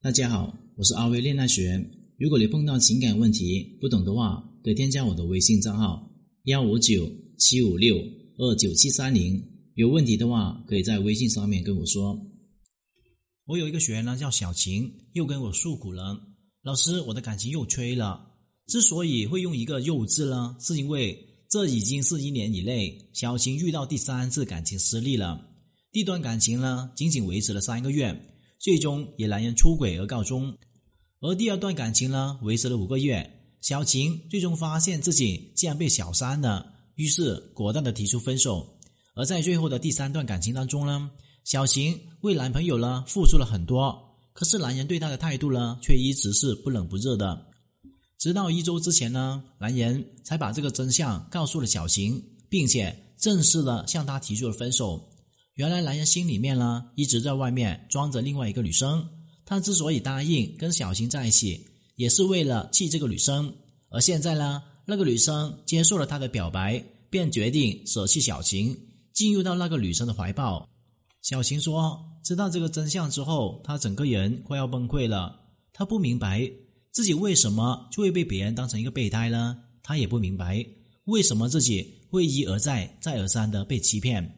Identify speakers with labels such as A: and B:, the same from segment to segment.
A: 大家好，我是阿威恋爱学。如果你碰到情感问题不懂的话，可以添加我的微信账号幺五九七五六二九七三零。有问题的话，可以在微信上面跟我说。我有一个学员呢，叫小晴，又跟我诉苦了。老师，我的感情又吹了。之所以会用一个“又”字呢，是因为这已经是一年以内，小晴遇到第三次感情失利了。第一段感情呢，仅仅维持了三个月。最终以男人出轨而告终，而第二段感情呢，维持了五个月。小晴最终发现自己竟然被小三了，于是果断的提出分手。而在最后的第三段感情当中呢，小晴为男朋友呢付出了很多，可是男人对她的态度呢，却一直是不冷不热的。直到一周之前呢，男人才把这个真相告诉了小晴，并且正式的向她提出了分手。原来男人心里面呢一直在外面装着另外一个女生，他之所以答应跟小晴在一起，也是为了气这个女生。而现在呢，那个女生接受了他的表白，便决定舍弃小晴，进入到那个女生的怀抱。小晴说：“知道这个真相之后，她整个人快要崩溃了。她不明白自己为什么就会被别人当成一个备胎呢？她也不明白为什么自己会一而再、再而三的被欺骗。”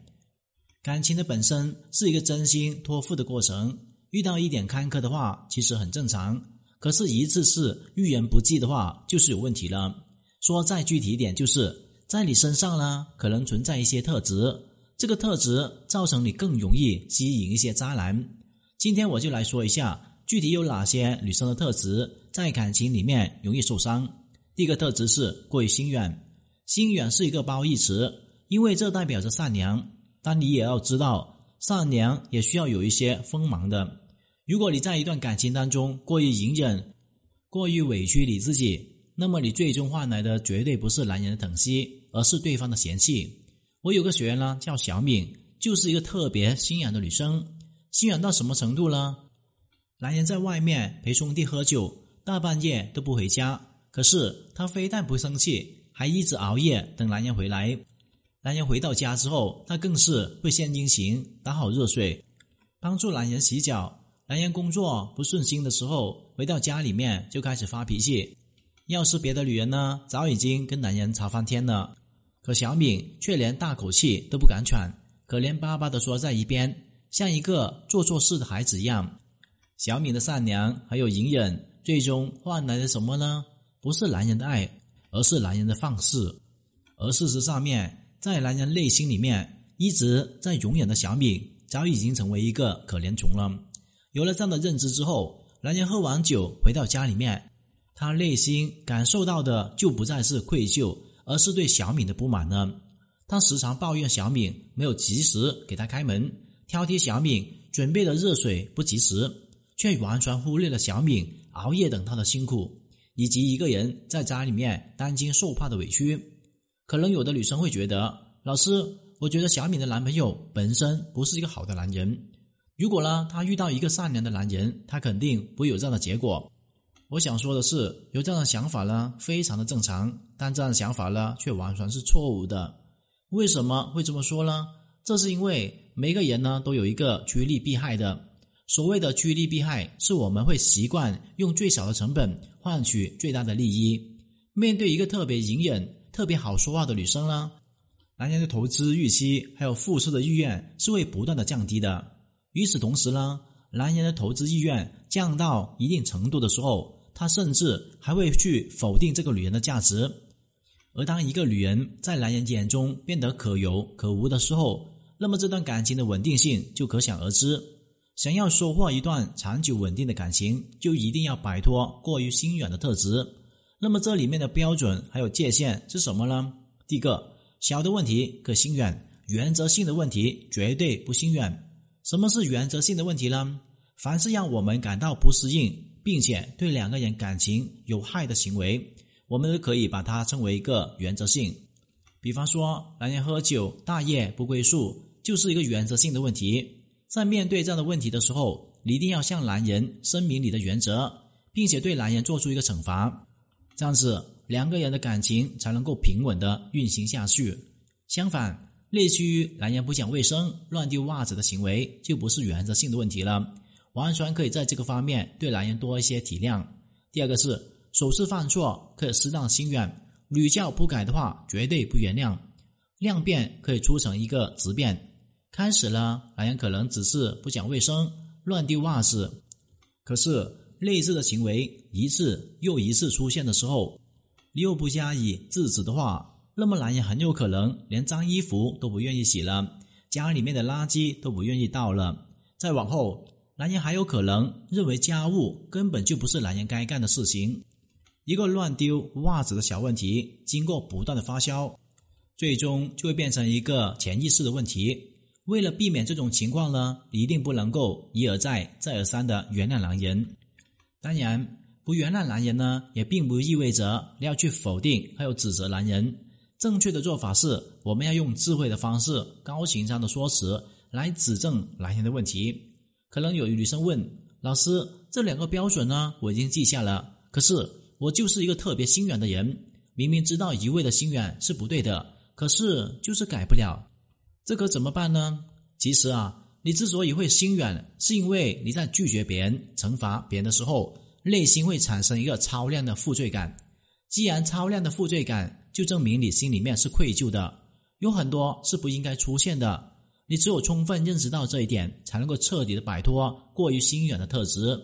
A: 感情的本身是一个真心托付的过程，遇到一点坎坷的话，其实很正常。可是，一次次遇人不济的话，就是有问题了。说再具体一点，就是在你身上呢，可能存在一些特质，这个特质造成你更容易吸引一些渣男。今天我就来说一下，具体有哪些女生的特质在感情里面容易受伤。第一个特质是过于心软，心软是一个褒义词，因为这代表着善良。但你也要知道，善良也需要有一些锋芒的。如果你在一段感情当中过于隐忍、过于委屈你自己，那么你最终换来的绝对不是男人的疼惜，而是对方的嫌弃。我有个学员呢，叫小敏，就是一个特别心软的女生。心软到什么程度呢？男人在外面陪兄弟喝酒，大半夜都不回家，可是她非但不生气，还一直熬夜等男人回来。男人回到家之后，他更是会献殷勤，打好热水，帮助男人洗脚。男人工作不顺心的时候，回到家里面就开始发脾气。要是别的女人呢，早已经跟男人吵翻天了。可小敏却连大口气都不敢喘，可怜巴巴的说在一边，像一个做错事的孩子一样。小敏的善良还有隐忍，最终换来了什么呢？不是男人的爱，而是男人的放肆。而事实上面。在男人内心里面，一直在容忍的小敏，早已经成为一个可怜虫了。有了这样的认知之后，男人喝完酒回到家里面，他内心感受到的就不再是愧疚，而是对小敏的不满了。他时常抱怨小敏没有及时给他开门，挑剔小敏准备的热水不及时，却完全忽略了小敏熬夜等他的辛苦，以及一个人在家里面担惊受怕的委屈。可能有的女生会觉得，老师，我觉得小敏的男朋友本身不是一个好的男人。如果呢，她遇到一个善良的男人，她肯定不会有这样的结果。我想说的是，有这样的想法呢，非常的正常，但这样的想法呢，却完全是错误的。为什么会这么说呢？这是因为每个人呢，都有一个趋利避害的。所谓的趋利避害，是我们会习惯用最小的成本换取最大的利益。面对一个特别隐忍。特别好说话的女生呢，男人的投资预期还有付出的意愿是会不断的降低的。与此同时呢，男人的投资意愿降到一定程度的时候，他甚至还会去否定这个女人的价值。而当一个女人在男人眼中变得可有可无的时候，那么这段感情的稳定性就可想而知。想要收获一段长久稳定的感情，就一定要摆脱过于心软的特质。那么这里面的标准还有界限是什么呢？第一个，小的问题可心软，原则性的问题绝对不心软。什么是原则性的问题呢？凡是让我们感到不适应，并且对两个人感情有害的行为，我们都可以把它称为一个原则性。比方说，男人喝酒大夜不归宿，就是一个原则性的问题。在面对这样的问题的时候，你一定要向男人声明你的原则，并且对男人做出一个惩罚。这样子，两个人的感情才能够平稳的运行下去。相反，类似于男人不讲卫生、乱丢袜子的行为，就不是原则性的问题了。完全可以在这个方面对男人多一些体谅。第二个是首次犯错可以适当心软，屡教不改的话绝对不原谅。量变可以出成一个质变。开始呢，男人可能只是不讲卫生、乱丢袜子，可是类似的行为一次又一次出现的时候，你又不加以制止的话，那么男人很有可能连脏衣服都不愿意洗了，家里面的垃圾都不愿意倒了。再往后，男人还有可能认为家务根本就不是男人该干的事情。一个乱丢袜子的小问题，经过不断的发酵，最终就会变成一个潜意识的问题。为了避免这种情况呢，一定不能够一而再、再而三的原谅男人。当然，不原谅男人呢，也并不意味着要去否定还有指责男人。正确的做法是，我们要用智慧的方式、高情商的说辞来指正男人的问题。可能有女生问老师：“这两个标准呢，我已经记下了，可是我就是一个特别心软的人，明明知道一味的心软是不对的，可是就是改不了，这可怎么办呢？”其实啊，你之所以会心软，是因为你在拒绝别人、惩罚别人的时候，内心会产生一个超量的负罪感。既然超量的负罪感，就证明你心里面是愧疚的，有很多是不应该出现的。你只有充分认识到这一点，才能够彻底的摆脱过于心软的特质。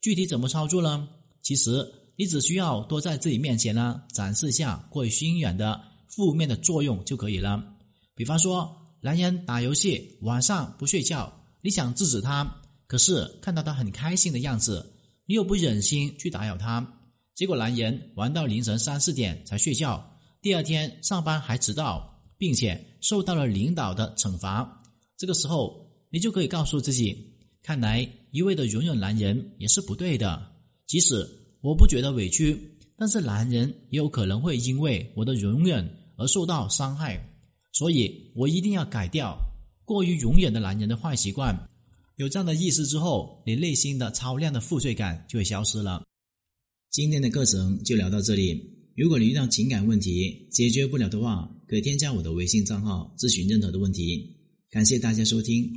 A: 具体怎么操作呢？其实你只需要多在自己面前呢展示一下过于心软的负面的作用就可以了。比方说，男人打游戏晚上不睡觉，你想制止他，可是看到他很开心的样子，你又不忍心去打扰他，结果男人玩到凌晨三四点才睡觉。第二天上班还迟到，并且受到了领导的惩罚。这个时候，你就可以告诉自己：看来一味的容忍男人也是不对的。即使我不觉得委屈，但是男人也有可能会因为我的容忍而受到伤害，所以我一定要改掉过于容忍的男人的坏习惯。有这样的意识之后，你内心的超量的负罪感就会消失了。今天的课程就聊到这里。如果你遇到情感问题解决不了的话，可以添加我的微信账号咨询任何的问题。感谢大家收听。